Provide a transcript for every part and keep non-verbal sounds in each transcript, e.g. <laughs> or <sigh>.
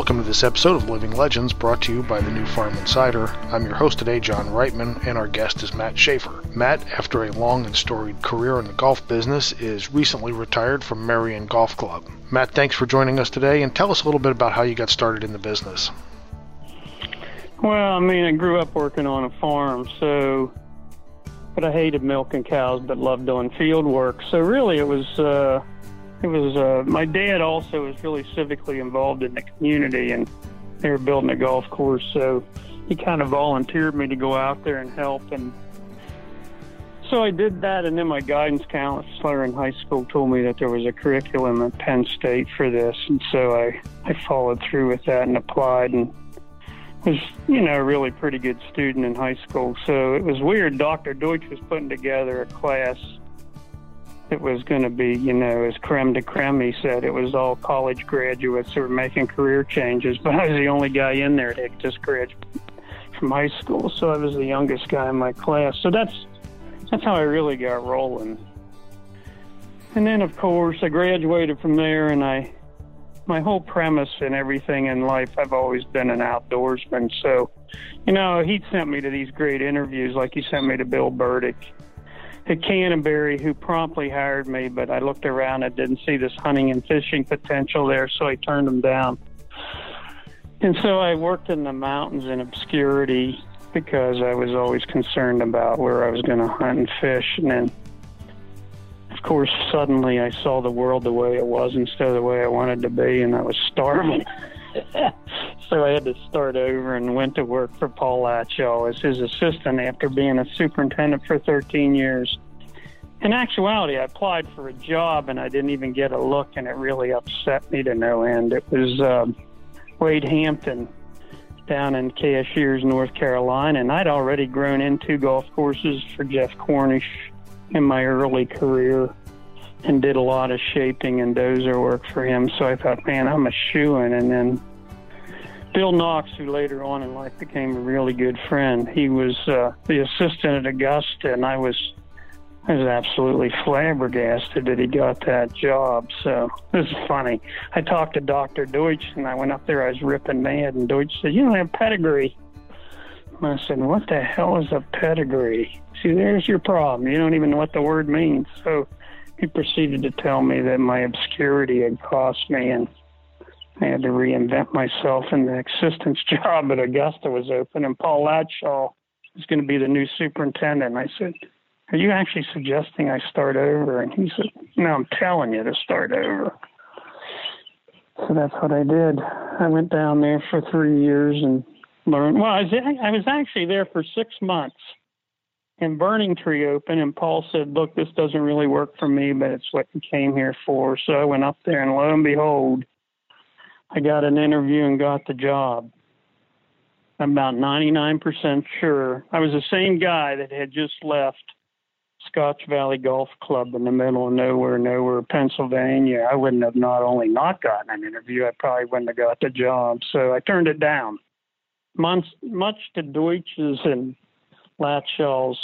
Welcome to this episode of Living Legends brought to you by the Nufarm Insider. I'm your host today, John Reitman, and our guest is Matt Shaffer. Matt, after a long and storied career in the golf business, is recently retired from Merion Golf Club. Matt, thanks for joining us today and tell us a little bit about how you got started in the business. Well, I mean, I grew up working on a farm, so but I hated milking cows, but loved doing field work. So really, it was uh, it was uh, my dad also was really civically involved in the community, and they were building a golf course, so he kind of volunteered me to go out there and help and. So I did that, and then my guidance counselor in high school told me that there was a curriculum at Penn State for this, and so I I followed through with that and applied and was, you know, a really pretty good student in high school. So it was weird. Dr. Duich was putting together a class that was going to be, you know, as creme de creme, he said. It was all college graduates who were making career changes, but I was the only guy in there that just graduated from high school. So I was the youngest guy in my class. So that's that's how I really got rolling. And then, of course, I graduated from there and I my whole premise and everything in life, I've always been an outdoorsman. So, you know, he sent me to these great interviews, like he sent me to Bill Burdick at Canterbury, who promptly hired me. But I looked around and didn't see this hunting and fishing potential there, so I turned him down. And so I worked in the mountains in obscurity because I was always concerned about where I was going to hunt and fish. And then of course, suddenly I saw the world the way it was instead of the way I wanted to be, and I was starving. <laughs> so I had to start over and went to work for Paul Latshaw as his assistant after being a superintendent for 13 years. In actuality, I applied for a job and I didn't even get a look, and it really upset me to no end. It was um, Wade Hampton down in Cashiers, North Carolina, and I'd already grown into golf courses for Jeff Cornish in my early career and did a lot of shaping and dozer work for him. So I thought, man, I'm a shoe in. And then Bill Knox, who later on in life became a really good friend, he was uh, the assistant at Augusta, and I was I was absolutely flabbergasted that he got that job. So this is funny. I talked to Dr. Duich, and I went up there. I was ripping mad, and Duich said, "You don't have pedigree." And I said, "What the hell is a pedigree?" See, there's your problem. You don't even know what the word means. So he proceeded to tell me that my obscurity had cost me and I had to reinvent myself and the assistant's <laughs> job at Augusta was open and Paul Latshaw was going to be the new superintendent. I said, Are you actually suggesting I start over? And he said, No, I'm telling you to start over. So that's what I did. I went down there for three years and learned. Well, I was, I was actually there for six months and Burning Tree open, and Paul said, "Look, this doesn't really work for me, but it's what you came here for." So I went up there, and lo and behold, I got an interview and got the job. I'm about 99% sure. I was the same guy that had just left Scotch Valley Golf Club in the middle of nowhere, nowhere, Pennsylvania. I wouldn't have not only not gotten an interview, I probably wouldn't have got the job. So I turned it down. Much, much to Duich's and Latshaw's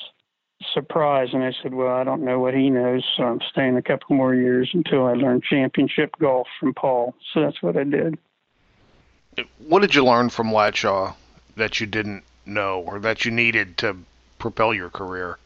surprise. And I said, Well, I don't know what he knows, so I'm staying a couple more years until I learn championship golf from Paul. So that's what I did. What did you learn from Latshaw that you didn't know or that you needed to propel your career?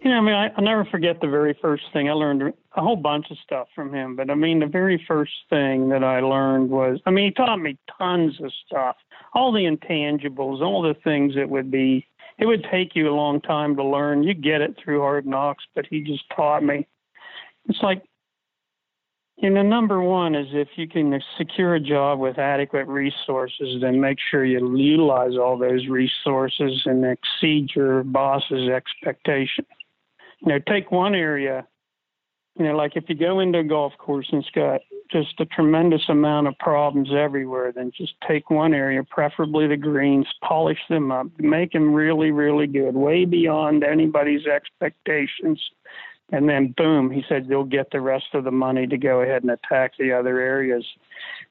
You know, I mean, I, I'll never forget the very first thing I learned a whole bunch of stuff from him, but I mean, the very first thing that I learned was, I mean, he taught me tons of stuff, all the intangibles, all the things that would be it would take you a long time to learn. You get it through hard knocks, but he just taught me. It's like, you know, number one is if you can secure a job with adequate resources, then make sure you utilize all those resources and exceed your boss's expectations. You know, take one area you know, like if you go into a golf course and it's got just a tremendous amount of problems everywhere, then just take one area, preferably the greens, polish them up, make them really, really good, way beyond anybody's expectations. And then, boom, he said, you'll get the rest of the money to go ahead and attack the other areas.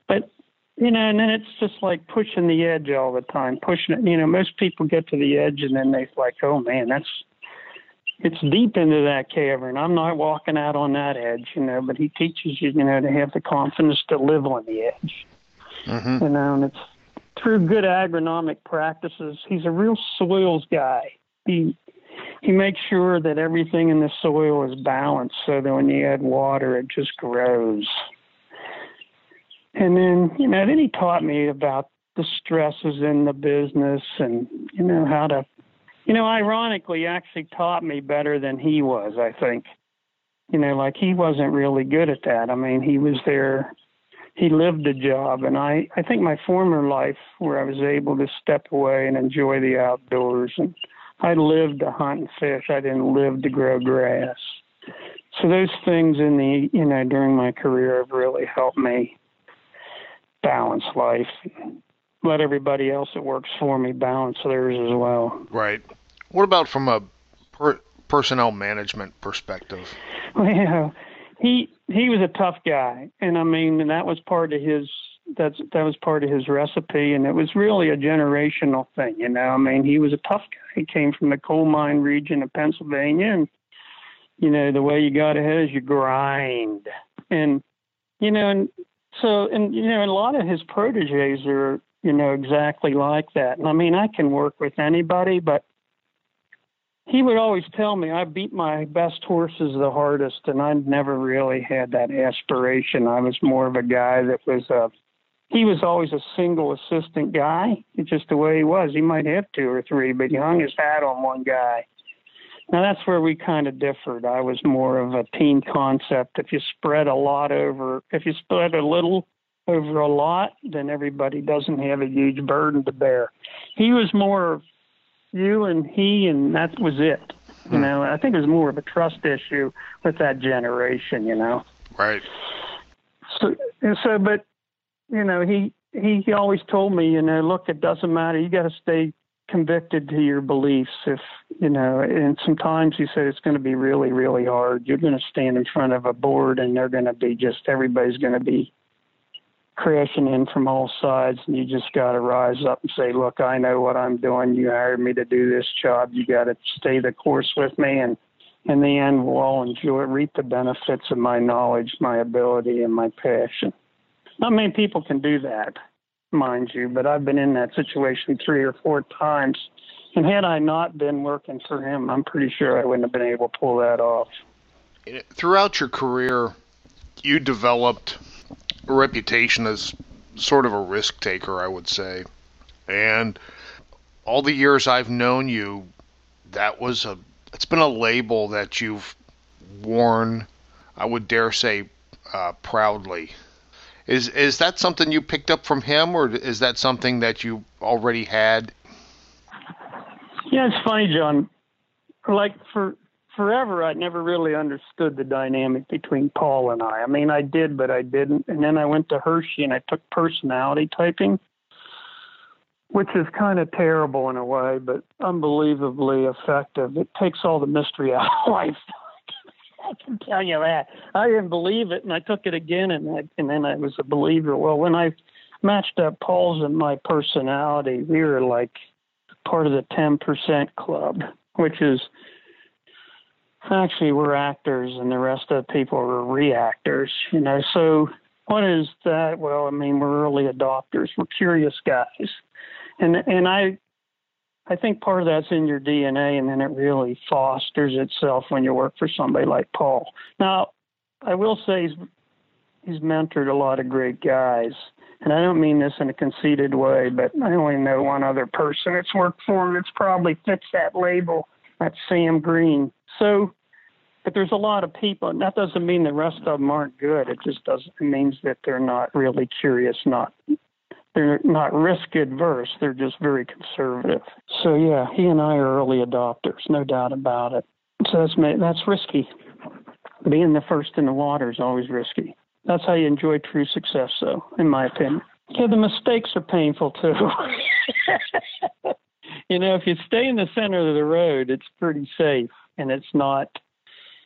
But, you know, and then it's just like pushing the edge all the time, pushing it. You know, most people get to the edge and then they're like, oh man, that's it's deep into that cavern. I'm not walking out on that edge, you know, but he teaches you, you know, to have the confidence to live on the edge. Mm-hmm. You know, and it's through good agronomic practices. He's a real soils guy. He he makes sure that everything in the soil is balanced so that when you add water, it just grows. And then, you know, then he taught me about the stresses in the business and, you know, how to, you know, ironically, actually taught me better than he was, I think. You know, like he wasn't really good at that. I mean, he was there, he lived the job. And I, I think my former life where I was able to step away and enjoy the outdoors and, I lived to hunt and fish. I didn't live to grow grass. So those things in the you know during my career have really helped me balance life. Let everybody else that works for me balance theirs as well. Right. What about from a per- personnel management perspective? Well, he he was a tough guy, and I mean, and that was part of his that's that was part of his recipe, and it was really a generational thing. You know, I mean, he was a tough guy. He came from the coal mine region of Pennsylvania, and you know, the way you got ahead is you grind, and you know, and so and you know, a lot of his proteges are you know exactly like that. And I mean, I can work with anybody, but he would always tell me I beat my best horses the hardest, and I never really had that aspiration. I was more of a guy that was a he was always a single assistant guy. It's just the way he was. He might have two or three, but he hung his hat on one guy. Now that's where we kind of differed. I was more of a team concept. If you spread a lot over, if you spread a little over a lot, then everybody doesn't have a huge burden to bear. He was more of you and he, and that was it. You hmm. know, I think it was more of a trust issue with that generation. You know, right. So, and so, but you know, he he he always told me, you know, look, it doesn't matter. You got to stay convicted to your beliefs. If you know, and sometimes he said it's going to be really, really hard. You're going to stand in front of a board, and they're going to be just everybody's going to be crashing in from all sides, and you just got to rise up and say, look, I know what I'm doing. You hired me to do this job. You got to stay the course with me, and in the end, we'll all enjoy reap the benefits of my knowledge, my ability, and my passion. Not many people can do that, mind you, but I've been in that situation three or four times. And had I not been working for him, I'm pretty sure I wouldn't have been able to pull that off. Throughout your career, you developed reputation as sort of a risk taker, I would say. And all the years I've known you, that was a it's been a label that you've worn, I would dare say, uh, proudly. Is is that something you picked up from him, or is that something that you already had? Yeah, it's funny, John. Like for forever, I never really understood the dynamic between Paul and I. I mean, I did, but I didn't. And then I went to Hershey and I took personality typing, which is kind of terrible in a way, but unbelievably effective. It takes all the mystery <laughs> out of life. I can tell you that. I didn't believe it, and I took it again, and I, and then I was a believer. Well, when I matched up Paul's and my personality, we were like part of the 10% club, which is actually we're actors, and the rest of the people are reactors. You know, so what is that? Well, I mean, we're early adopters. We're curious guys, and and I I think part of that's in your DNA, and then it really fosters itself when you work for somebody like Paul. Now, I will say he's, he's mentored a lot of great guys, and I don't mean this in a conceited way, but I only know one other person that's worked for him that's probably fits that label. That's Sam Green. So, but there's a lot of people, and that doesn't mean the rest of them aren't good. It just doesn't it means that they're not really curious, not they're not risk adverse. They're just very conservative. So yeah, he and I are early adopters, no doubt about it. So that's that's risky. Being the first in the water is always risky. That's how you enjoy true success, though, in my opinion. Yeah, the mistakes are painful too. <laughs> you know, if you stay in the center of the road, it's pretty safe, and it's not.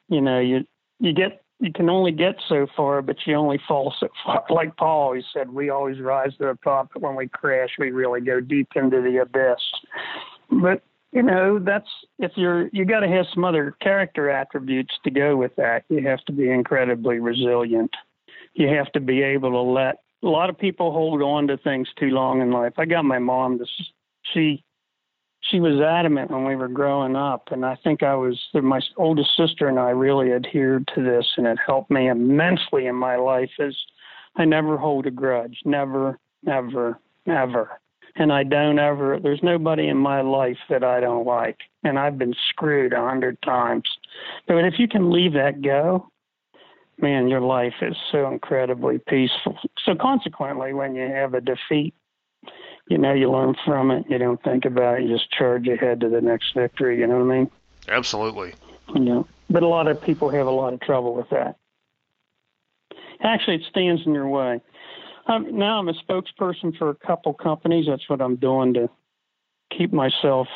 You know, you you get you can only get so far, but you only fall so <laughs> far. Like Paul always said, we always rise to the top, but when we crash, we really go deep into the abyss. But you know, that's if you're you got to have some other character attributes to go with that. You have to be incredibly resilient. You have to be able to let a lot of people hold on to things too long in life. I got my mom. This she she was adamant when we were growing up, and I think I was my oldest sister and I really adhered to this, and it helped me immensely in my life. Is I never hold a grudge, never, never, never, and I don't ever. There's nobody in my life that I don't like, and I've been screwed a hundred times. But if you can leave that go, man, your life is so incredibly peaceful. So consequently, when you have a defeat you know, you learn from it. You don't think about it. You just charge ahead to the next victory. You know what I mean? Absolutely. You know, but a lot of people have a lot of trouble with that. Actually, it stands in your way. Um, now I'm a spokesperson for a couple companies. That's what I'm doing to keep myself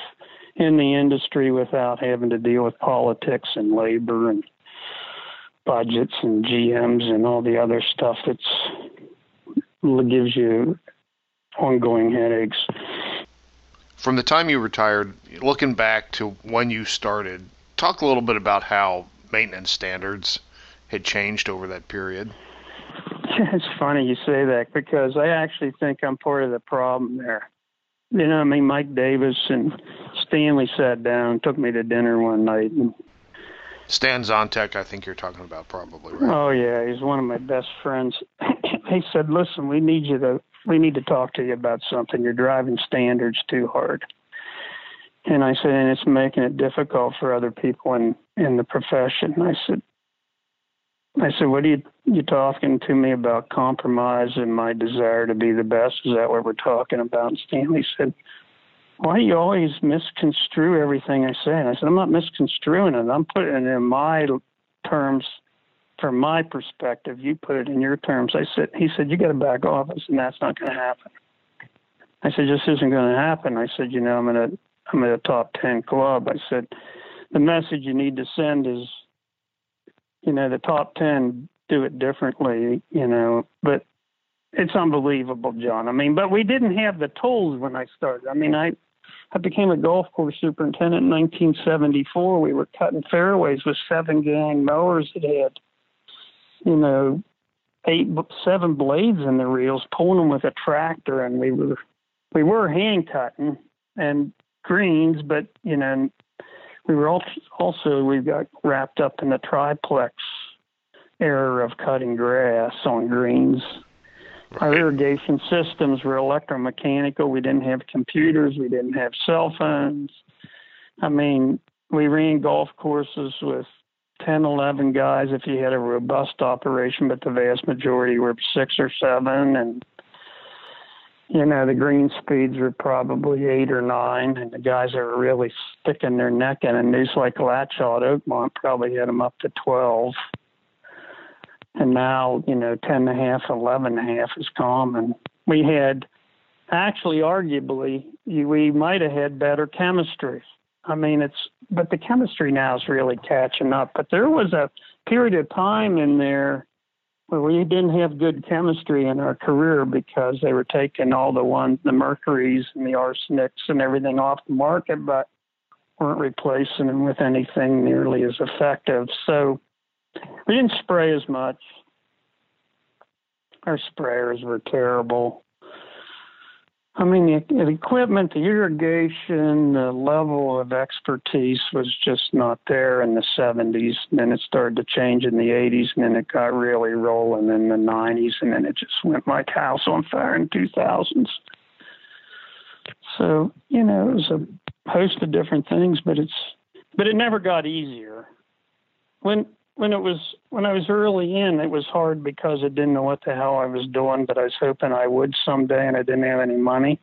in the industry without having to deal with politics and labor and budgets and GMs and all the other stuff that's gives you ongoing headaches. From the time you retired, looking back to when you started, talk a little bit about how maintenance standards had changed over that period. <laughs> It's funny you say that because I actually think I'm part of the problem there. You know, I mean, Mike Davis and Stanley sat down, took me to dinner one night, and Stan Zontek, I think you're talking about, probably right. Oh yeah, he's one of my best friends. <coughs> he said, "Listen, we need you to we need to talk to you about something. You're driving standards too hard. And I said, and it's making it difficult for other people in, in the profession. I said, I said, what are you, you talking to me about compromise and my desire to be the best? Is that what we're talking about? And Stanley said, why do you always misconstrue everything I say? And I said, I'm not misconstruing it. I'm putting it in my terms from my perspective, you put it in your terms. I said, he said, you got to back off. Said, that's not going to happen. I said, this isn't going to happen. I said, you know, I'm in a, I'm in a top 10 club. I said, the message you need to send is, you know, the top 10 do it differently, you know, but it's unbelievable, John. I mean, but we didn't have the tools when I started. I mean, I, I became a golf course superintendent in 1974. We were cutting fairways with seven gang mowers that had you know, eight, seven blades in the reels, pulling them with a tractor, and we were we were hand cutting and greens, but you know, we were also, we got wrapped up in the triplex era of cutting grass on greens. Right. Our irrigation systems were electromechanical. We didn't have computers. We didn't have cell phones. I mean, we ran golf courses with 10, 11 guys if you had a robust operation, but the vast majority were six or seven. And, you know, the green speeds were probably eight or nine. And the guys that were really sticking their neck in a noose like Latshaw at Oakmont probably had them up to 12. And now, you know, 10 and a half, 11 and a half is common. We had, actually, arguably, we might have had better chemistry I mean, it's but the chemistry now is really catching up. But there was a period of time in there where we didn't have good chemistry in our career because they were taking all the ones, the mercuries and the arsenics and everything off the market, but weren't replacing them with anything nearly as effective. So we didn't spray as much. Our sprayers were terrible. I mean, the, the equipment, the irrigation, the level of expertise was just not there in the 70s. And then it started to change in the 80s, and then it got really rolling in the 90s, and then it just went like house on fire in 2000s. So, you know, it was a host of different things, but it's, but it never got easier. When when it was when I was early in, it was hard because I didn't know what the hell I was doing, but I was hoping I would someday, and I didn't have any money.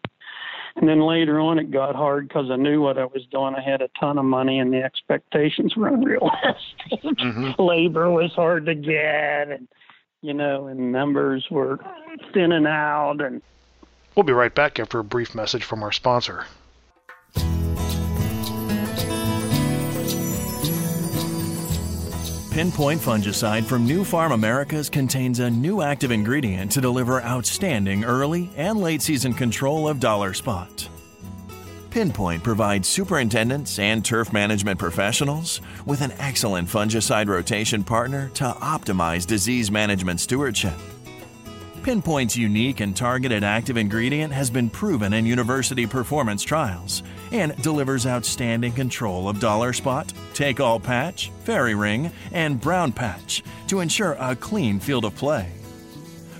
And then later on, it got hard because I knew what I was doing. I had a ton of money, and the expectations were <laughs> unrealistic. Mm-hmm. Labor was hard to get, and you know, and numbers were thinning out. And we'll be right back after a brief message from our sponsor. Pinpoint fungicide from Nufarm Americas contains a new active ingredient to deliver outstanding early and late season control of dollar spot. Pinpoint provides superintendents and turf management professionals with an excellent fungicide rotation partner to optimize disease management stewardship. Pinpoint's unique and targeted active ingredient has been proven in university performance trials and delivers outstanding control of dollar spot, take all patch, fairy ring, and brown patch to ensure a clean field of play.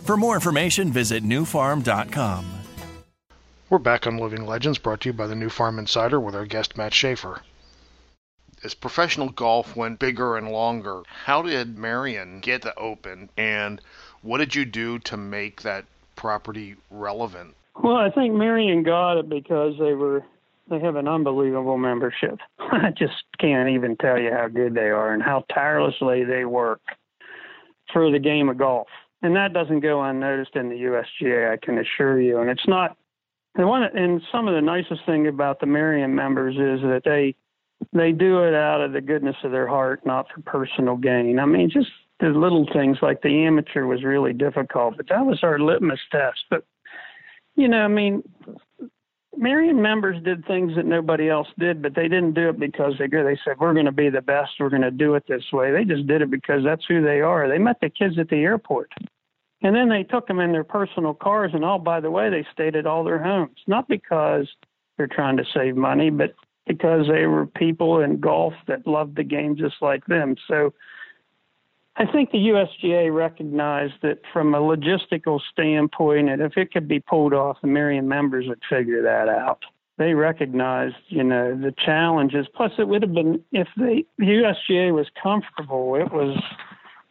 For more information, visit nufarm.com. We're back on Living Legends, brought to you by the Nufarm Insider with our guest Matt Shaffer. As professional golf went bigger and longer, how did Merion get the Open, and what did you do to make that property relevant? Well, I think Merion got it because they were they have an unbelievable membership. <laughs> I just can't even tell you how good they are and how tirelessly they work for the game of golf. And that doesn't go unnoticed in the USGA, I can assure you. And it's not and one and some of the nicest thing about the Merion members is that they they do it out of the goodness of their heart, not for personal gain. I mean, just the little things like the amateur was really difficult, but that was our litmus test. But you know, I mean, Merion members did things that nobody else did, but they didn't do it because they. They said we're going to be the best. We're going to do it this way. They just did it because that's who they are. They met the kids at the airport, and then they took them in their personal cars. And oh, by the way, they stayed at all their homes, not because they're trying to save money, but because they were people in golf that loved the game just like them. So I think the USGA recognized that from a logistical standpoint, and if it could be pulled off, the Merion members would figure that out. They recognized, you know, the challenges. Plus, it would have been if the, the USGA was comfortable. It was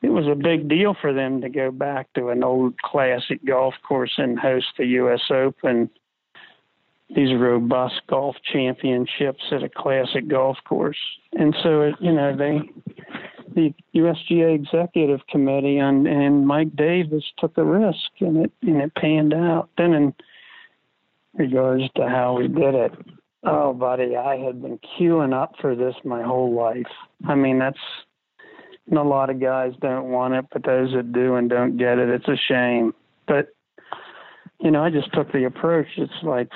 it was a big deal for them to go back to an old classic golf course and host the U.S. Open. These robust golf championships at a classic golf course, and so it, you know they the USGA executive committee and, and Mike Davis took a risk and it and it panned out. Then in regards to how we did it, oh buddy, I had been queuing up for this my whole life. I mean that's and a lot of guys don't want it, but those that do and don't get it, it's a shame. But you know, I just took the approach. It's like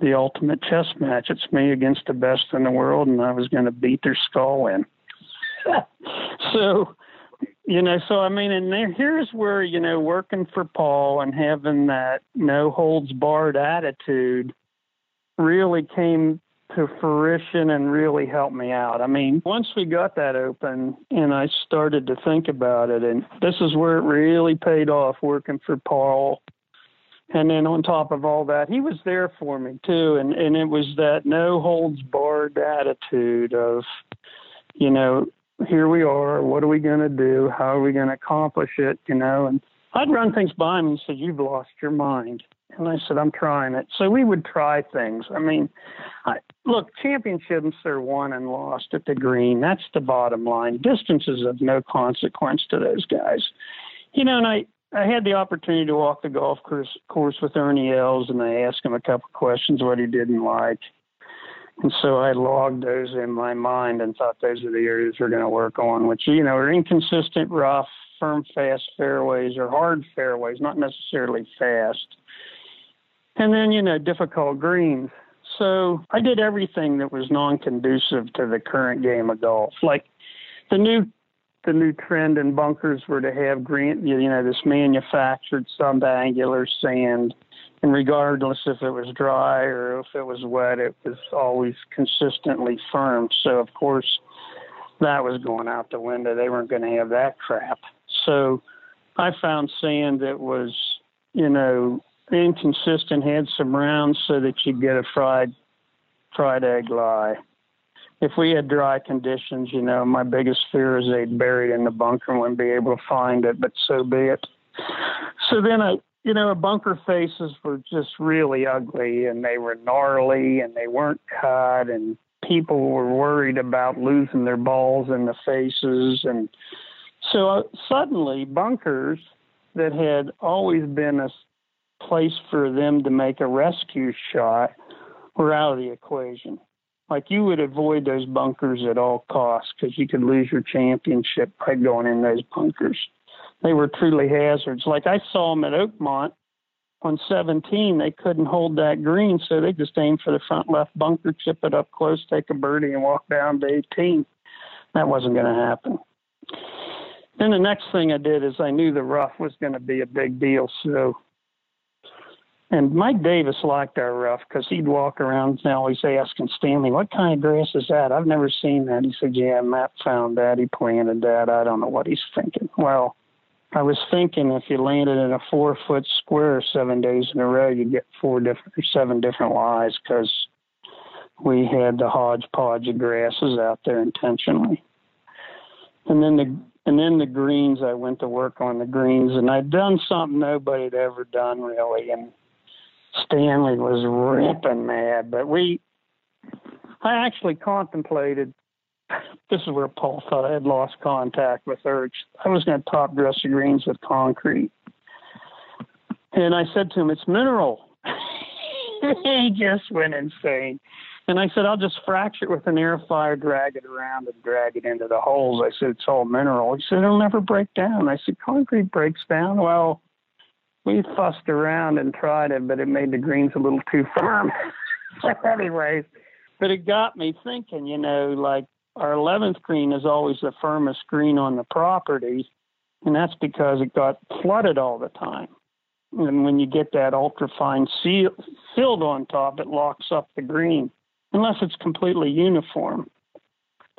the ultimate chess match. It's me against the best in the world, and I was going to beat their skull in. <laughs> so, you know, so I mean, and there, here's where you know, working for Paul and having that no holds barred attitude really came to fruition and really helped me out. I mean, once we got that open and I started to think about it, and this is where it really paid off working for Paul. And then on top of all that, he was there for me too. And, and it was that no holds barred attitude of, you know, here we are. What are we going to do? How are we going to accomplish it? You know, and I'd run things by him and say, "You've lost your mind." And I said, "I'm trying it." So we would try things. I mean, I, look, championships are won and lost at the green. That's the bottom line. Distance is of no consequence to those guys. You know, and I I had the opportunity to walk the golf course course with Ernie Els, and I asked him a couple questions what he didn't like. And so I logged those in my mind and thought those are the areas we're going to work on, which, you know, are inconsistent, rough, firm, fast fairways or hard fairways, not necessarily fast. And then, you know, difficult greens. So I did everything that was non conducive to the current game of golf. Like the new the new trend in bunkers were to have green you know, this manufactured subangular sand and regardless if it was dry or if it was wet, it was always consistently firm. So of course, that was going out the window. They weren't going to have that crap. So I found sand that was, you know, inconsistent, had some rounds so that you'd get a fried fried egg lie. If we had dry conditions, you know, my biggest fear is they'd bury it in the bunker and wouldn't be able to find it, but so be it. So then I you know, bunker faces were just really ugly and they were gnarly and they weren't cut and people were worried about losing their balls in the faces and so uh, suddenly bunkers that had always been a place for them to make a rescue shot were out of the equation. Like you would avoid those bunkers at all costs because you could lose your championship by going in those bunkers they were truly hazards. Like I saw them at Oakmont on 17, they couldn't hold that green, so they just aimed for the front left bunker, chip it up close, take a birdie, and walk down to 18. That wasn't going to happen. then the next thing I did is I knew the rough was going to be a big deal. So, and Mike Davis liked our rough because he'd walk around and always asking Stanley, "What kind of grass is that? I've never seen that." He said, "Yeah, Matt found that. He planted that. I don't know what he's thinking." Well, I was thinking if you landed in a four foot square seven days in a row, you'd get four different, seven different lies because we had the hodgepodge of grasses out there intentionally. And then the and then the greens, I went to work on the greens, and I'd done something nobody had ever done really. And Stanley was ripping mad, but we, I actually contemplated. This is where Paul thought I had lost contact with Urge. I was going to top dress the greens with concrete, and I said to him, "It's mineral." <laughs> he just went insane. And I said, I'll just fracture it with an aerifier, drag it around, and drag it into the holes. I said, it's all mineral. He said, it'll never break down. I said, concrete breaks down. Well, we fussed around and tried it, but it made the greens a little too firm. <laughs> anyways, but it got me thinking, you know, like our 11th green is always the firmest green on the property, and that's because it got flooded all the time. And when you get that ultra fine seal, filled on top, it locks up the green unless it's completely uniform.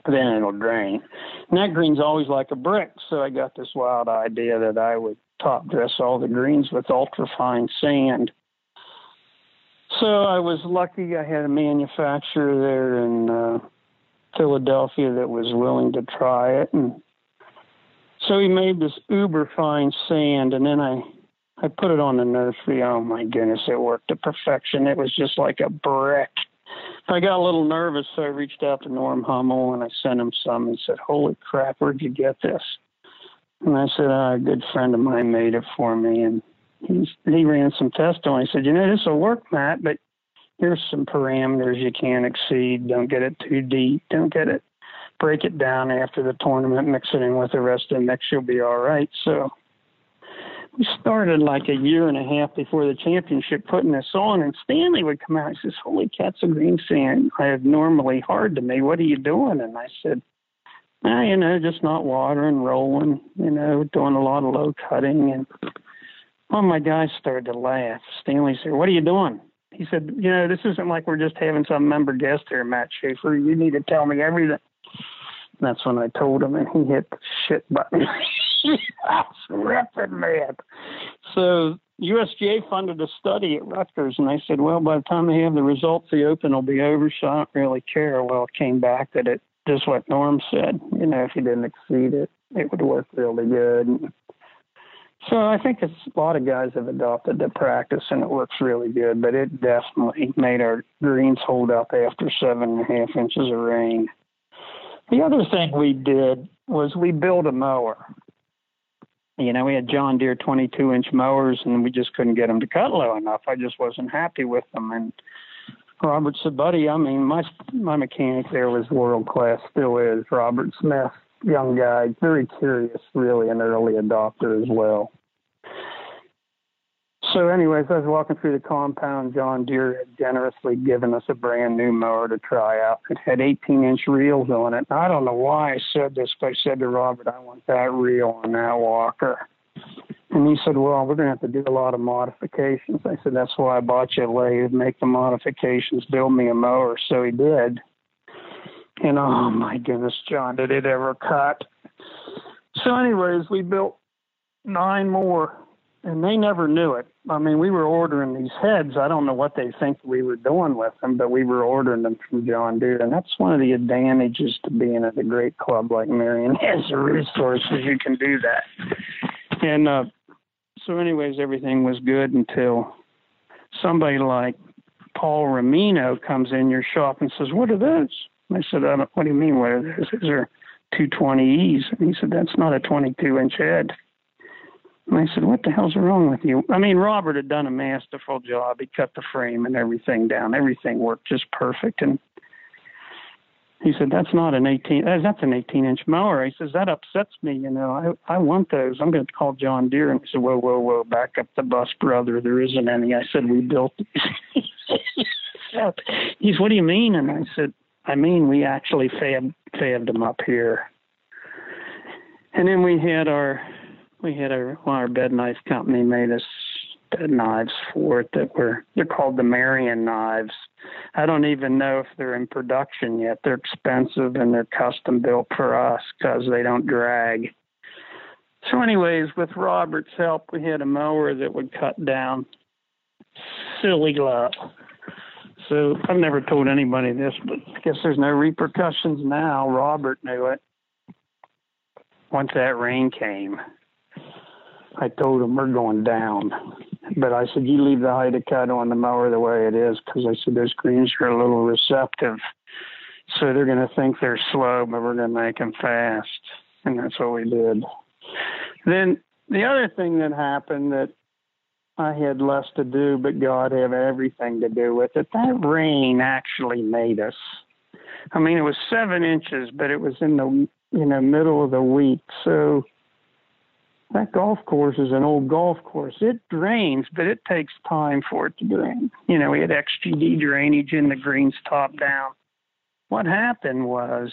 Then it'll drain. And that green's always like a brick, so I got this wild idea that I would top dress all the greens with ultrafine sand. So I was lucky I had a manufacturer there in uh, Philadelphia that was willing to try it. And so he made this uber fine sand, and then I I put it on the nursery. Oh my goodness, it worked to perfection. It was just like a brick. I got a little nervous, so I reached out to Norm Hummel and I sent him some. and said, "Holy crap, where'd you get this?" And I said, oh, "A good friend of mine made it for me." And he he ran some tests on. it. He said, "You know, this will work, Matt, but here's some parameters you can't exceed. Don't get it too deep. Don't get it. Break it down after the tournament. Mix it in with the rest of the mix. You'll be all right." So we started like a year and a half before the championship putting this on, and Stanley would come out. He says, "Holy cats of green sand! I have normally hard to me. What are you doing?" And I said, ah, you know, just not watering, rolling, you know, doing a lot of low cutting." And all my guys started to laugh. Stanley said, "What are you doing?" He said, "You know, this isn't like we're just having some member guest here, Matt Shaffer. You need to tell me everything." That's when I told him, and he hit the shit button. <laughs> That's ripping mad. So USGA funded a study at Rutgers, and they said, well, by the time they have the results, the Open will be over, so I don't really care. Well, it came back that it just what Norm said. You know, if you didn't exceed it, it would work really good. So I think a lot of guys have adopted the practice, and it works really good. But it definitely made our greens hold up after seven and a half inches of rain. The other thing we did was we built a mower. You know, we had John Deere 22 inch mowers and we just couldn't get them to cut low enough. I just wasn't happy with them. And Robert said, buddy, I mean, my, my mechanic there was world class, still is. Robert Smith, young guy, very curious, really an early adopter as well. So, anyways, I was walking through the compound. John Deere had generously given us a brand new mower to try out. It had 18 inch reels on it. I don't know why I said this, but I said to Robert, I want that reel on that walker. And he said, Well, we're going to have to do a lot of modifications. I said, That's why I bought you a lathe, make the modifications, build me a mower. So he did. And oh my goodness, John, did it ever cut? So, anyways, we built nine more and they never knew it. I mean, we were ordering these heads. I don't know what they think we were doing with them, but we were ordering them from John Deere, and that's one of the advantages to being at a great club like Merion <laughs> has the resources. You can do that. And uh, so, anyways, everything was good until somebody like Paul Ramino comes in your shop and says, "What are those?" I said, I don't, "What do you mean? What are those?" These are 220Es. And he said, "That's not a 22 inch head." And I said, What the hell's wrong with you? I mean, Robert had done a masterful job. He cut the frame and everything down. Everything worked just perfect. And he said, That's not an 18, uh, that's an 18 inch mower. He says, That upsets me. You know, I, I want those. I'm going to call John Deere. And he said, Whoa, whoa, whoa, back up the bus, brother. There isn't any. I said, We built these. <laughs> he said, What do you mean? And I said, I mean, we actually fab, fabbed them up here. And then we had our we had our well, our bed knife company made us bed knives for it that were they're called the Merion knives. I don't even know if they're in production yet. They're expensive and they're custom built for us because they don't drag. So, anyways, with Robert's help, we had a mower that would cut down silly luck. So I've never told anybody this, but I guess there's no repercussions now. Robert knew it. Once that rain came, I told him we're going down. But I said, you leave the height of cut on the mower the way it is, because I said those greens are a little receptive. So they're going to think they're slow, but we're going to make them fast. And that's what we did. Then the other thing that happened that I had less to do, but God had everything to do with it. That rain actually made us. I mean, it was seven inches, but it was in the you know middle of the week, so that golf course is an old golf course. It drains, but it takes time for it to drain. You know, we had XGD drainage in the greens top down. What happened was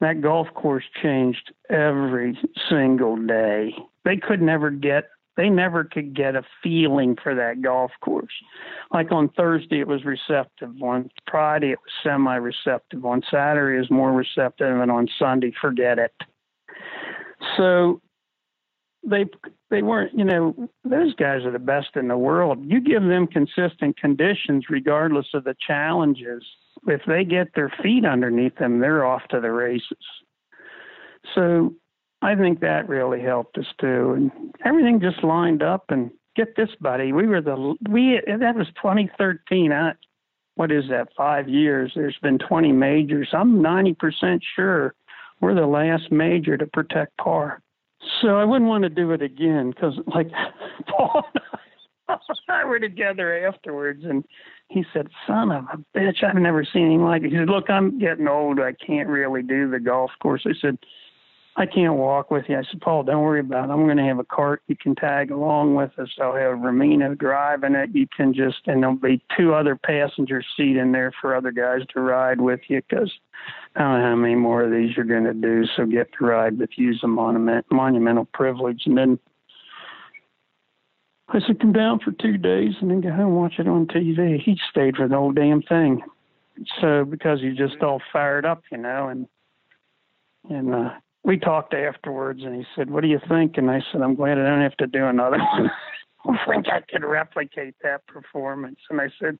that golf course changed every single day. They could never get they never could get a feeling for that golf course. Like on Thursday, it was receptive. On Friday, it was semi receptive. On Saturday, it was more receptive. And on Sunday, forget it. So they they weren't you know those guys are the best in the world you give them consistent conditions regardless of the challenges if they get their feet underneath them they're off to the races so I think that really helped us too, and everything just lined up. And get this, buddy, we were the we that was 2013. I, what is that? Five years. There's been 20 majors. I'm 90% sure we're the last major to protect par. So I wouldn't want to do it again because, like, <laughs> Paul and <laughs> I were together afterwards, and he said, "Son of a bitch, I've never seen anything like it." He said, "Look, I'm getting old. I can't really do the golf course." I said I can't walk with you. I said, Paul, don't worry about it. I'm going to have a cart you can tag along with us. I'll have Ramina driving it. You can just, and there'll be two other passenger seat in there for other guys to ride with you because I don't know how many more of these you're going to do. So get to ride with use a monument, monumental privilege. And then I said, come down for two days and then go home and watch it on TV. He stayed for the whole damn thing. So because he's just all fired up, you know, and, and, uh, we talked afterwards, and he said, "What do you think?" And I said, "I'm glad I don't have to do another one. <laughs> I think I could replicate that performance." And I said,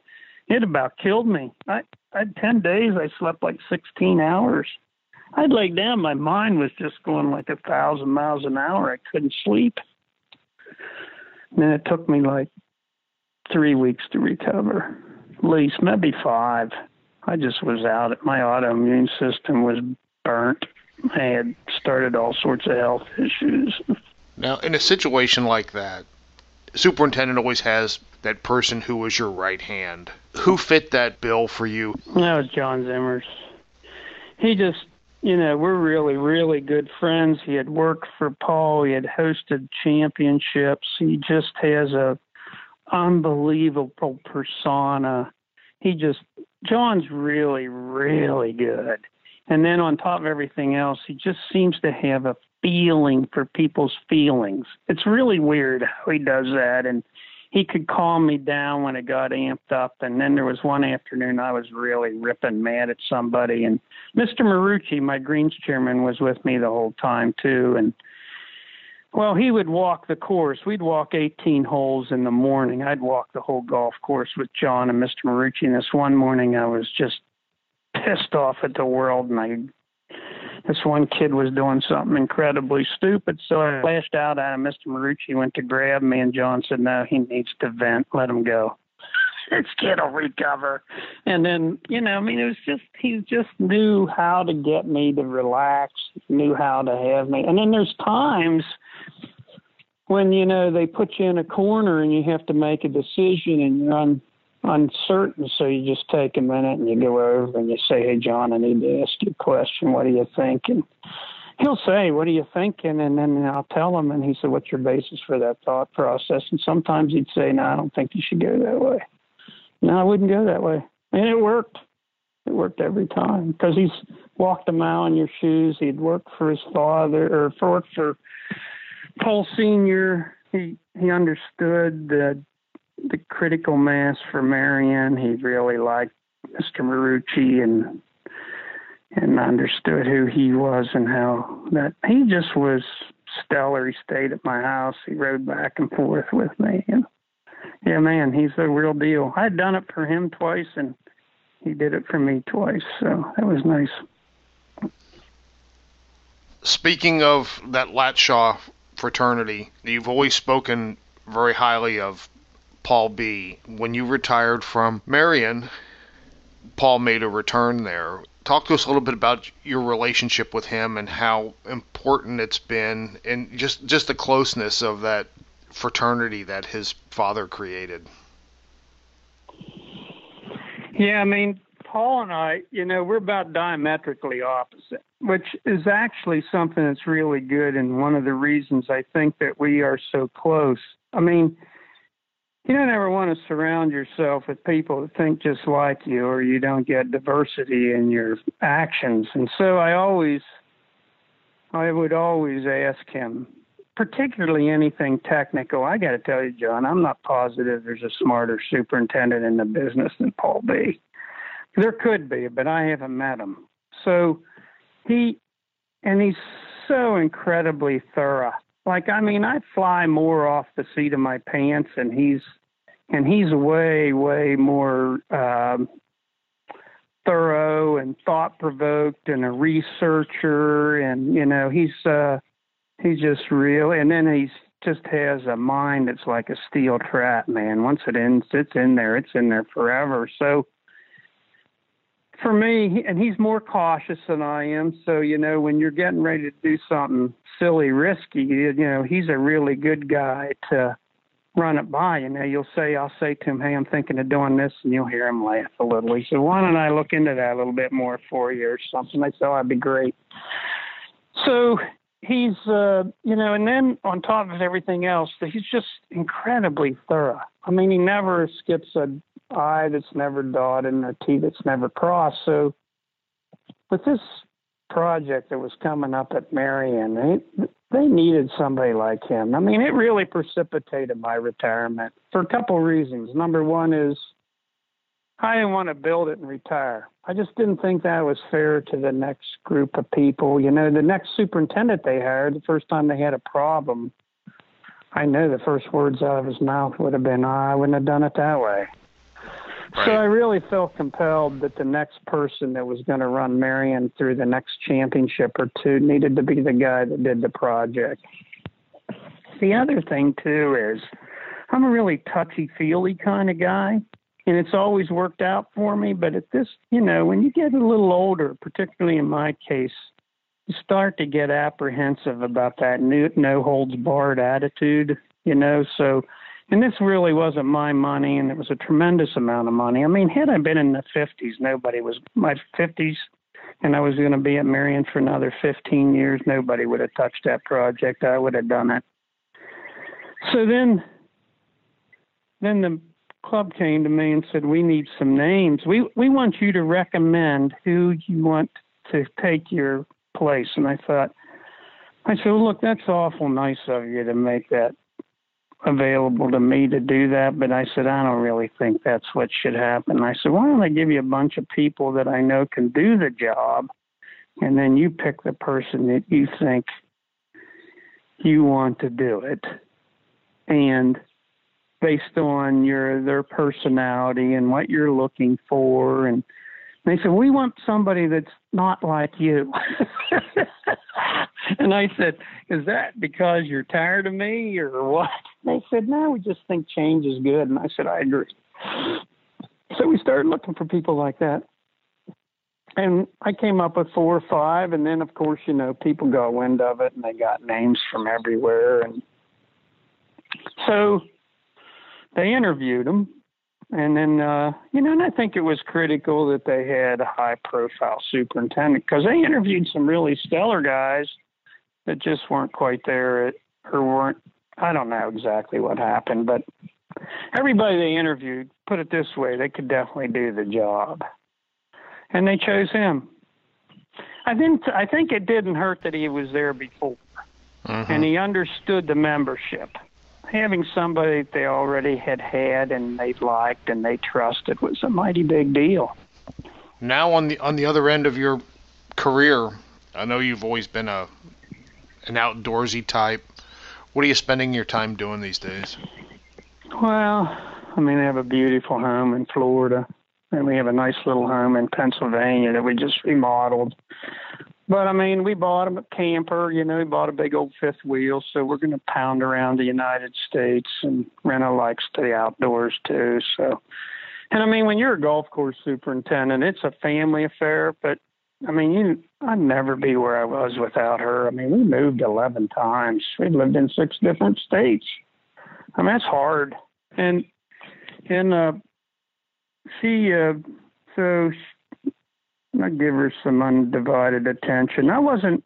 "It about killed me. I, I had ten days. I slept like 16 hours. I'd lay down. My mind was just going like a thousand miles an hour. I couldn't sleep. And then it took me like three weeks to recover, at least maybe five. I just was out. My autoimmune system was burnt." I had started all sorts of health issues. Now, in a situation like that, superintendent always has that person who was your right hand. Who fit that bill for you? That was John Zimmers. He just, you know, we're really, really good friends. He had worked for Paul. He had hosted championships. He just has a unbelievable persona. He just, John's really, really good. And then on top of everything else, he just seems to have a feeling for people's feelings. It's really weird how he does that. And he could calm me down when it got amped up. And then there was one afternoon I was really ripping mad at somebody. And Mr. Marucci, my Greens chairman, was with me the whole time, too. And well, he would walk the course. We'd walk 18 holes in the morning. I'd walk the whole golf course with John and Mr. Marucci. And this one morning, I was just pissed off at the world and I this one kid was doing something incredibly stupid, so I flashed out at him. Mr. Marucci went to grab me, and John said, "No, he needs to vent. Let him go. <laughs> this kid will recover." And then, you know, I mean, it was just he just knew how to get me to relax, knew how to have me. And then there's times when you know they put you in a corner and you have to make a decision, and you're on uncertain, so you just take a minute and you go over and you say, "Hey, John, I need to ask you a question. What do you think?" And he'll say, "What are you thinking?" And then I'll tell him, and he said, "What's your basis for that thought process?" And sometimes he'd say, "No, I don't think you should go that way." No, I wouldn't go that way, and it worked. It worked every time because he's walked a mile in your shoes. He'd worked for his father or worked for Paul Senior. He he understood the the critical mass for Merion. He really liked Mr. Marucci and and understood who he was and how that he just was stellar. He stayed at my house. He rode back and forth with me. And yeah, man, he's the real deal. I had done it for him twice, and he did it for me twice. So that was nice. Speaking of that Latshaw fraternity, you've always spoken very highly of Paul B. When you retired from Merion, Paul made a return there. Talk to us a little bit about your relationship with him and how important it's been and just just the closeness of that fraternity that his father created. Yeah i mean paul and i you know we're about diametrically opposite which is actually something that's really good and one of the reasons i think that we are so close. I mean you don't ever want to surround yourself with people that think just like you or you don't get diversity in your actions. And so i always i would always ask him particularly anything technical. I got to tell you john i'm not positive there's a smarter superintendent in the business than paul b. There could be but i haven't met him. So he and he's so incredibly thorough like I mean, I fly more off the seat of my pants, and he's and he's way, way more um, thorough and thought provoked, and a researcher, and you know, he's uh, he's just real. And then he's just has a mind that's like a steel trap, man. Once it ends, it's in there. It's in there forever. So for me, and he's more cautious than I am. So, you know, when you're getting ready to do something silly, risky, you know, he's a really good guy to run it by. You know, you'll say, I'll say to him, Hey, I'm thinking of doing this, and you'll hear him laugh a little. He said, Why don't I look into that a little bit more for you or something? I said, oh, That'd be great. So he's, uh, you know, and then on top of everything else, he's just incredibly thorough. I mean, he never skips a I that's never dotted and a T that's never crossed. So with this project that was coming up at Merion, they they needed somebody like him. I mean, it really precipitated my retirement for a couple reasons. Number one is I didn't want to build it and retire. I just didn't think that was fair to the next group of people. You know, the next superintendent they hired, the first time they had a problem, I know the first words out of his mouth would have been, oh, I wouldn't have done it that way. So I really felt compelled that the next person that was going to run Merion through the next championship or two needed to be the guy that did the project. The other thing too is I'm a really touchy feely kind of guy and it's always worked out for me, but at this, you know, when you get a little older, particularly in my case, you start to get apprehensive about that new no holds barred attitude, you know, so and this really wasn't my money, and it was a tremendous amount of money. I mean, had I been in the 50s, nobody was my 50s, and I was going to be at Merion for another 15 years. Nobody would have touched that project. I would have done it. So then, then the club came to me and said, "We need some names. We we want you to recommend who you want to take your place." And I thought, I said, well, "Look, that's awful nice of you to make that available to me to do that, but I said, I don't really think that's what should happen. I said, why don't I give you a bunch of people that I know can do the job, and then you pick the person that you think you want to do it, and based on your their personality and what you're looking for, and they said, we want somebody that's not like you. <laughs> and I said, Is that because you're tired of me or what? They said, No, we just think change is good. And I said, I agree. So we started looking for people like that. And I came up with four or five. And then, of course, you know, people got wind of it and they got names from everywhere. And so they interviewed them. And then, uh, you know, and I think it was critical that they had a high profile superintendent because they interviewed some really stellar guys that just weren't quite there at, or weren't, I don't know exactly what happened, but everybody they interviewed, put it this way, they could definitely do the job. and they chose him. I think I think it didn't hurt that he was there before, Mhm. and he understood the membership. Having somebody that they already had had and they liked and they trusted was a mighty big deal. Now on the on the other end of your career, I know you've always been a an outdoorsy type. What are you spending your time doing these days? Well, I mean, I have a beautiful home in Florida, and we have a nice little home in Pennsylvania that we just remodeled. But I mean, we bought him a camper, you know, we bought a big old fifth wheel, so we're going to pound around the United States, and Rena likes to the outdoors too. So, and I mean, when you're a golf course superintendent, it's a family affair, but I mean, you, I'd never be where I was without her. I mean, we moved 11 times. We lived in six different states. I mean, that's hard. And and uh, she, uh, so I give her some undivided attention. I wasn't.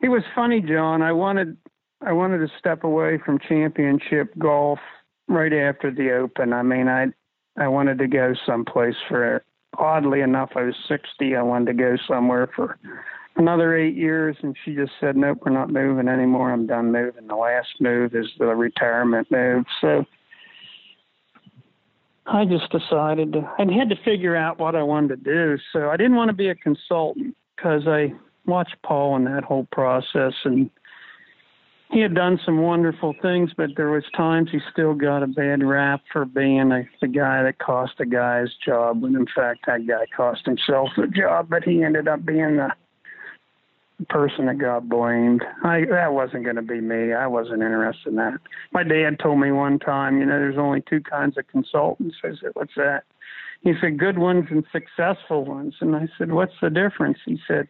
It was funny, John. I wanted I wanted to step away from championship golf right after the Open. I mean, I I wanted to go someplace for. Oddly enough, I was 60. I wanted to go somewhere for another eight years, and she just said, "Nope, we're not moving anymore. I'm done moving." The last move is the retirement move. So I just decided to, I had to figure out what I wanted to do. So I didn't want to be a consultant because I watched Paul in that whole process and he had done some wonderful things, but there was times he still got a bad rap for being a, the guy that cost a guy his job when in fact that guy cost himself the job, but he ended up being the person that got blamed. I that wasn't going to be me. I wasn't interested in that. My dad told me one time, you know, there's only two kinds of consultants. I said, "What's that?" He said, "Good ones and successful ones." And I said, "What's the difference?" He said,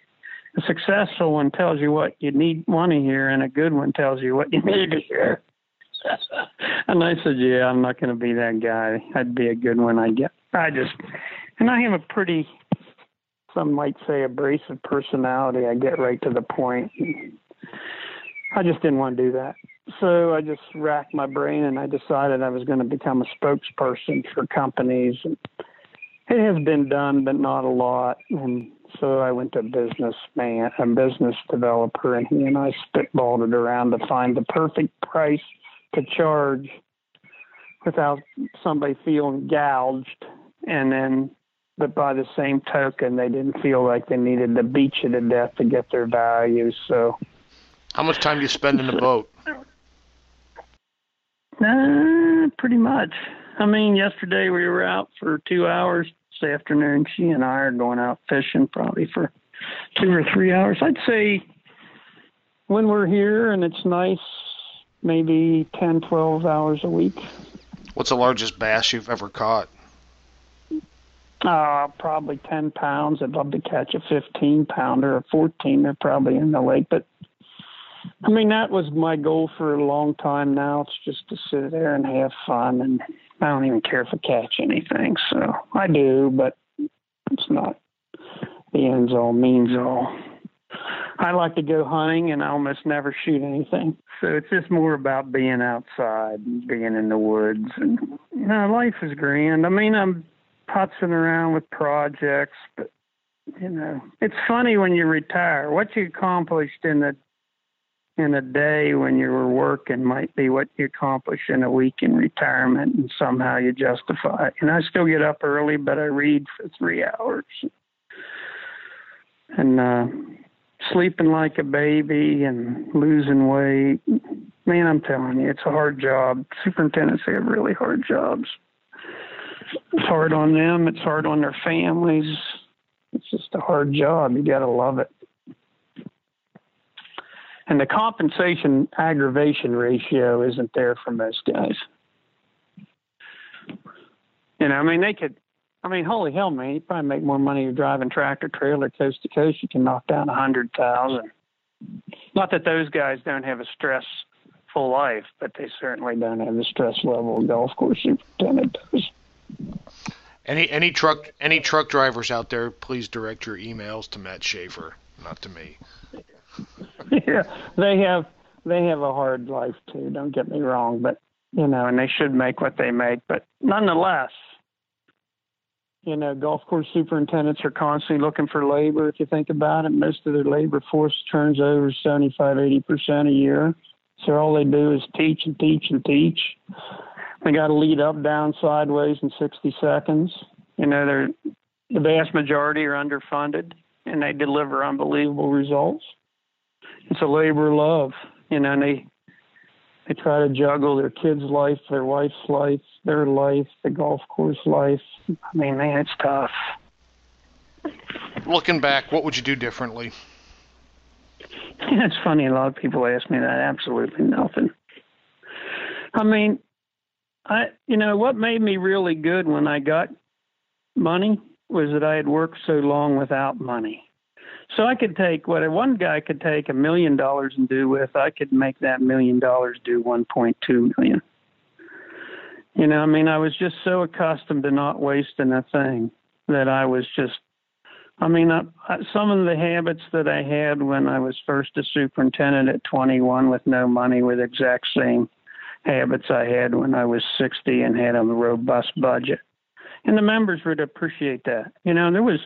"A successful one tells you what you need want to hear, and a good one tells you what you <laughs> need to hear." <laughs> and I said, "Yeah, I'm not going to be that guy. I'd be a good one. I get. I just, and I have a pretty." Some might say abrasive personality. I get right to the point. I just didn't want to do that. So I just racked my brain and I decided I was going to become a spokesperson for companies. It has been done, but not a lot. And so I went to business man, a business developer, and he and I spitballed it around to find the perfect price to charge without somebody feeling gouged. And then but by the same token, they didn't feel like they needed to beat you to death to get their value. So, How much time do you spend in the boat? uh, pretty much. I mean, yesterday we were out for two hours. This afternoon, she and I are going out fishing probably for two or three hours. I'd say when we're here and it's nice, maybe ten, twelve hours a week. What's the largest bass you've ever caught? Uh, probably 10 pounds. I'd love to catch a 15 pounder or 14. They're probably in the lake. But I mean, that was my goal for a long time now. It's just to sit there and have fun. And I don't even care if I catch anything. So I do, but it's not the ends all means all. I like to go hunting and I almost never shoot anything. So it's just more about being outside and being in the woods. And, you know, life is grand. I mean, I'm putzing around with projects, but you know, it's funny when you retire. What you accomplished in a in a day when you were working might be what you accomplish in a week in retirement, and somehow you justify it. And I still get up early, but I read for three hours, and uh, sleeping like a baby and losing weight. Man, I'm telling you, it's a hard job. Superintendents have really hard jobs it's hard on them. It's hard on their families. It's just a hard job. You got to love it. And the compensation aggravation ratio isn't there for most guys. You know, I mean, they could. I mean, holy hell, man! You probably make more money driving tractor trailer coast to coast. You can knock down a hundred thousand. Not that those guys don't have a stressful life, but they certainly don't have the stress level a golf course superintendent does. Any any truck any truck drivers out there, please direct your emails to Matt Shaffer, not to me. <laughs> yeah, they have they have a hard life too. Don't get me wrong, but you know, and they should make what they make. But nonetheless, You know, golf course superintendents are constantly looking for labor. If you think about it, most of their labor force turns over 75, 80% a year. So all they do is teach and teach and teach. They got to lead up, down, sideways in 60 seconds. You know, they're the vast majority are underfunded, and they deliver unbelievable results. It's a labor of love, you know, and they they try to juggle their kids' life, their wife's life, their life, the golf course life. I mean, man, it's tough. Looking back, what would you do differently? it's funny. A lot of people ask me that. Absolutely nothing. I mean, I you know what made me really good when I got money was that I had worked so long without money. So I could take what one guy could take a million dollars and do with, I could make that million dollars do 1.2 million. You know, I mean, I was just so accustomed to not wasting a thing that I was just, I mean, I, some of the habits that I had when I was first a superintendent at 21 with no money were the exact same habits I had when I was 60 and had a robust budget. And the members would appreciate that. You know, there was,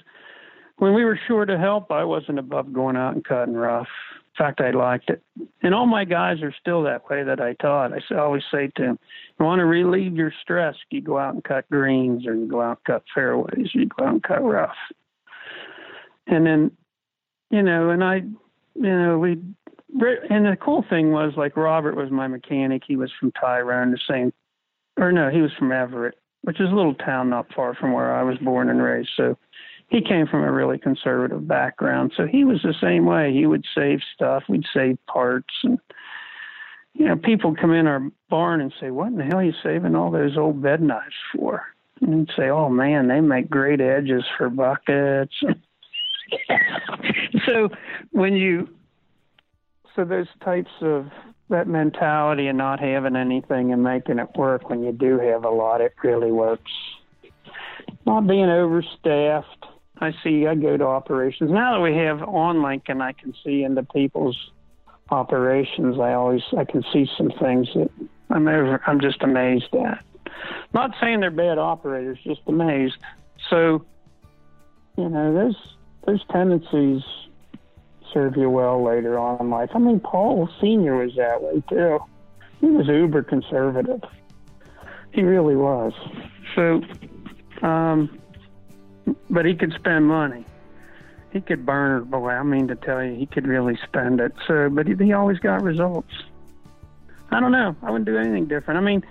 when we were short of help, I wasn't above going out and cutting rough. In fact, I liked it. And all my guys are still that way that I taught. I always say to them, you want to relieve your stress, you go out and cut greens or you go out and cut fairways, or you go out and cut rough. And then, you know, and I, you know, we, and the cool thing was like Robert was my mechanic. He was from Tyrone, the same, or no, he was from Everett, which is a little town not far from where I was born and raised. So he came from a really conservative background, so he was the same way. He would save stuff. We'd save parts, and you know, people come in our barn and say, "What in the hell are you saving all those old bed knives for?" And say, "Oh man, they make great edges for buckets." <laughs> so when you, so those types of that mentality and not having anything and making it work when you do have a lot, it really works. Not being overstaffed, I see. I go to operations now that we have OnLink and I can see into people's operations. I always I can see some things that I'm over. I'm just amazed at. Not saying they're bad operators, just amazed. So, you know, those those tendencies serve you well later on in life. I mean, Paul Senior was that way too. He was uber conservative. He really was. So, um, but he could spend money. He could burn it, boy. I mean to tell you, he could really spend it. So, but he, he always got results. I don't know. I wouldn't do anything different. I mean,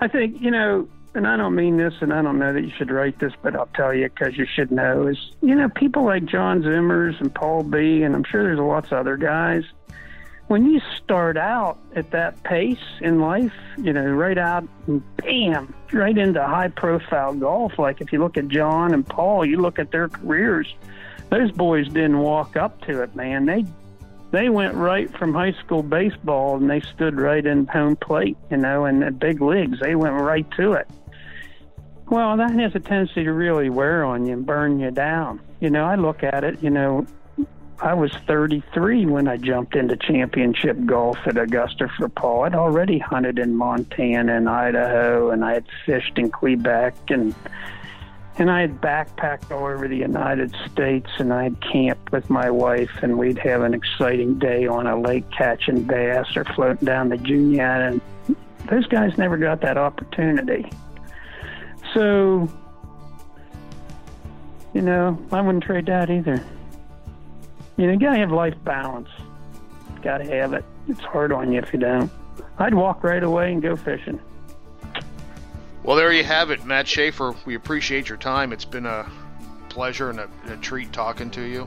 I think you know, and I don't mean this, and I don't know that you should write this, but I'll tell you because you should know. Is you know, people like John Zimmers and Paul B, and I'm sure there's lots of other guys when you start out at that pace in life, you know, right out bam, right into high profile golf. Like if you look at John and Paul, you look at their careers, those boys didn't walk up to it, man. They they went right from high school baseball and they stood right in home plate, you know, in the big leagues. They went right to it. Well, that has a tendency to really wear on you and burn you down. You know, I look at it, you know, I was 33 when I jumped into championship golf at Augusta for Paul. I'd already hunted in Montana and Idaho, and I had fished in Quebec, and and I had backpacked all over the United States, and I'd camp with my wife, and we'd have an exciting day on a lake catching bass or floating down the Juniata. And those guys never got that opportunity. So, you know, I wouldn't trade that either. You know, you gotta have life balance. Gotta have it. It's hard on you if you don't. I'd walk right away and go fishing. Well, there you have it, Matt Shaffer. We appreciate your time. It's been a pleasure and a, a treat talking to you.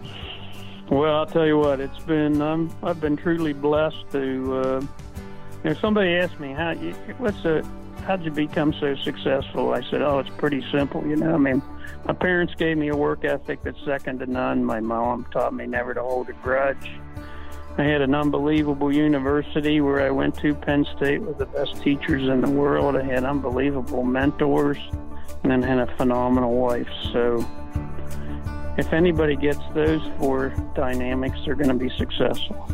Well, I'll tell you what, it's been um, I've been truly blessed to. Uh, you know, somebody asked me how what's a how'd you become so successful? I said, oh, it's pretty simple. You know, I mean, my parents gave me a work ethic that's second to none. My mom taught me never to hold a grudge. I had an unbelievable university where I went to, Penn State, with the best teachers in the world. I had unbelievable mentors, and then had a phenomenal wife. So, if anybody gets those four dynamics, they're going to be successful.